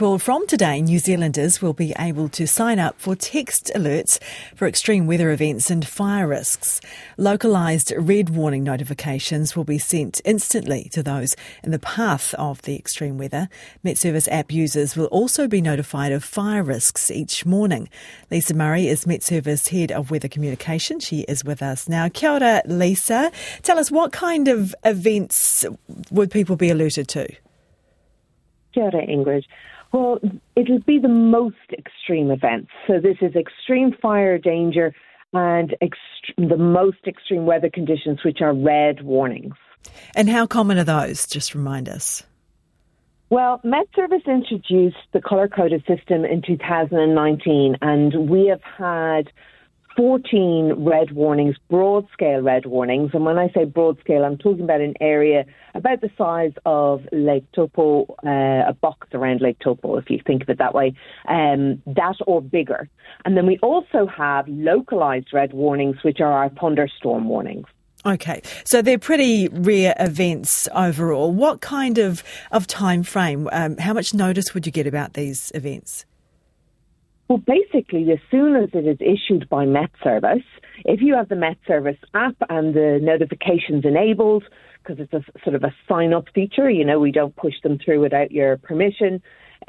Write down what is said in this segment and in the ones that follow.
Well, from today, New Zealanders will be able to sign up for text alerts for extreme weather events and fire risks. Localised red warning notifications will be sent instantly to those in the path of the extreme weather. MetService app users will also be notified of fire risks each morning. Lisa Murray is MetService Head of Weather Communication. She is with us now. Kia ora, Lisa. Tell us what kind of events would people be alerted to? Kia ora, Ingrid. Well, it'll be the most extreme events. So this is extreme fire danger and ext- the most extreme weather conditions, which are red warnings. And how common are those? Just remind us. Well, MetService introduced the colour coded system in 2019, and we have had 14 red warnings, broad scale red warnings. And when I say broad scale, I'm talking about an area about the size of Lake Taupo, uh, a box around Lake Taupo, if you think of it that way, um, that or bigger. And then we also have localised red warnings, which are our thunderstorm warnings. Okay, so they're pretty rare events overall. What kind of, of time frame, um, how much notice would you get about these events? Well, basically, as soon as it is issued by Met Service, if you have the MetService app and the notifications enabled, because it's a sort of a sign up feature, you know, we don't push them through without your permission.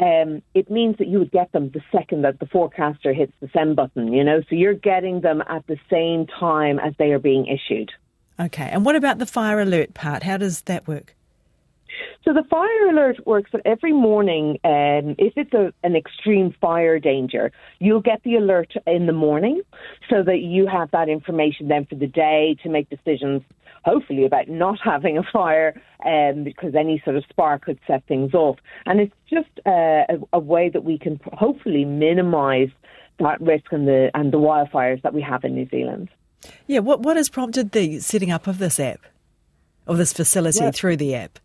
Um, it means that you would get them the second that the forecaster hits the send button, you know, so you're getting them at the same time as they are being issued. Okay, and what about the fire alert part? How does that work? So the fire alert works that every morning, um, if it's a, an extreme fire danger, you'll get the alert in the morning so that you have that information then for the day to make decisions, hopefully about not having a fire um, because any sort of spark could set things off. And it's just uh, a, a way that we can hopefully minimise that risk and the, and the wildfires that we have in New Zealand. Yeah, what, what has prompted the setting up of this app, of this facility through the app?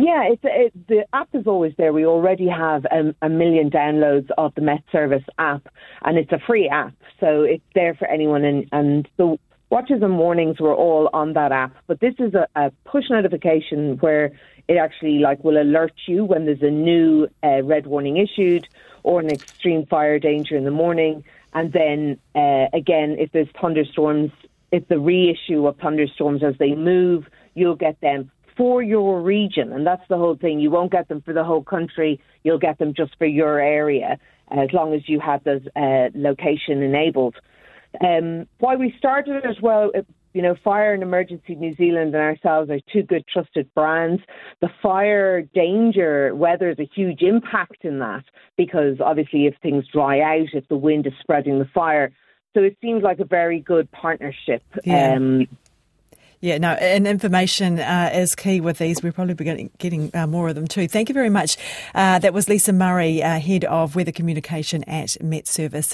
Yeah, it's, it, the app is always there. We already have a, a, million downloads of the MetService app, and it's a free app, so it's there for anyone. And, and the watches and warnings were all on that app. But this is a, a push notification where it actually like will alert you when there's a new uh, red warning issued or an extreme fire danger in the morning. And then uh, again, if there's thunderstorms, if the reissue of thunderstorms as they move, you'll get them for your region, and that's the whole thing. You won't get them for the whole country. You'll get them just for your area, as long as you have those uh, location enabled. Um, why we started as well, you know, Fire and Emergency New Zealand and ourselves are two good trusted brands. The fire danger weather is a huge impact in that because obviously if things dry out, if the wind is spreading the fire, so it seems like a very good partnership. Yeah. Um, yeah, no, and information uh, is key with these. We're probably getting, getting uh, more of them too. Thank you very much. Uh, that was Lisa Murray, uh, Head of Weather Communication at MetService.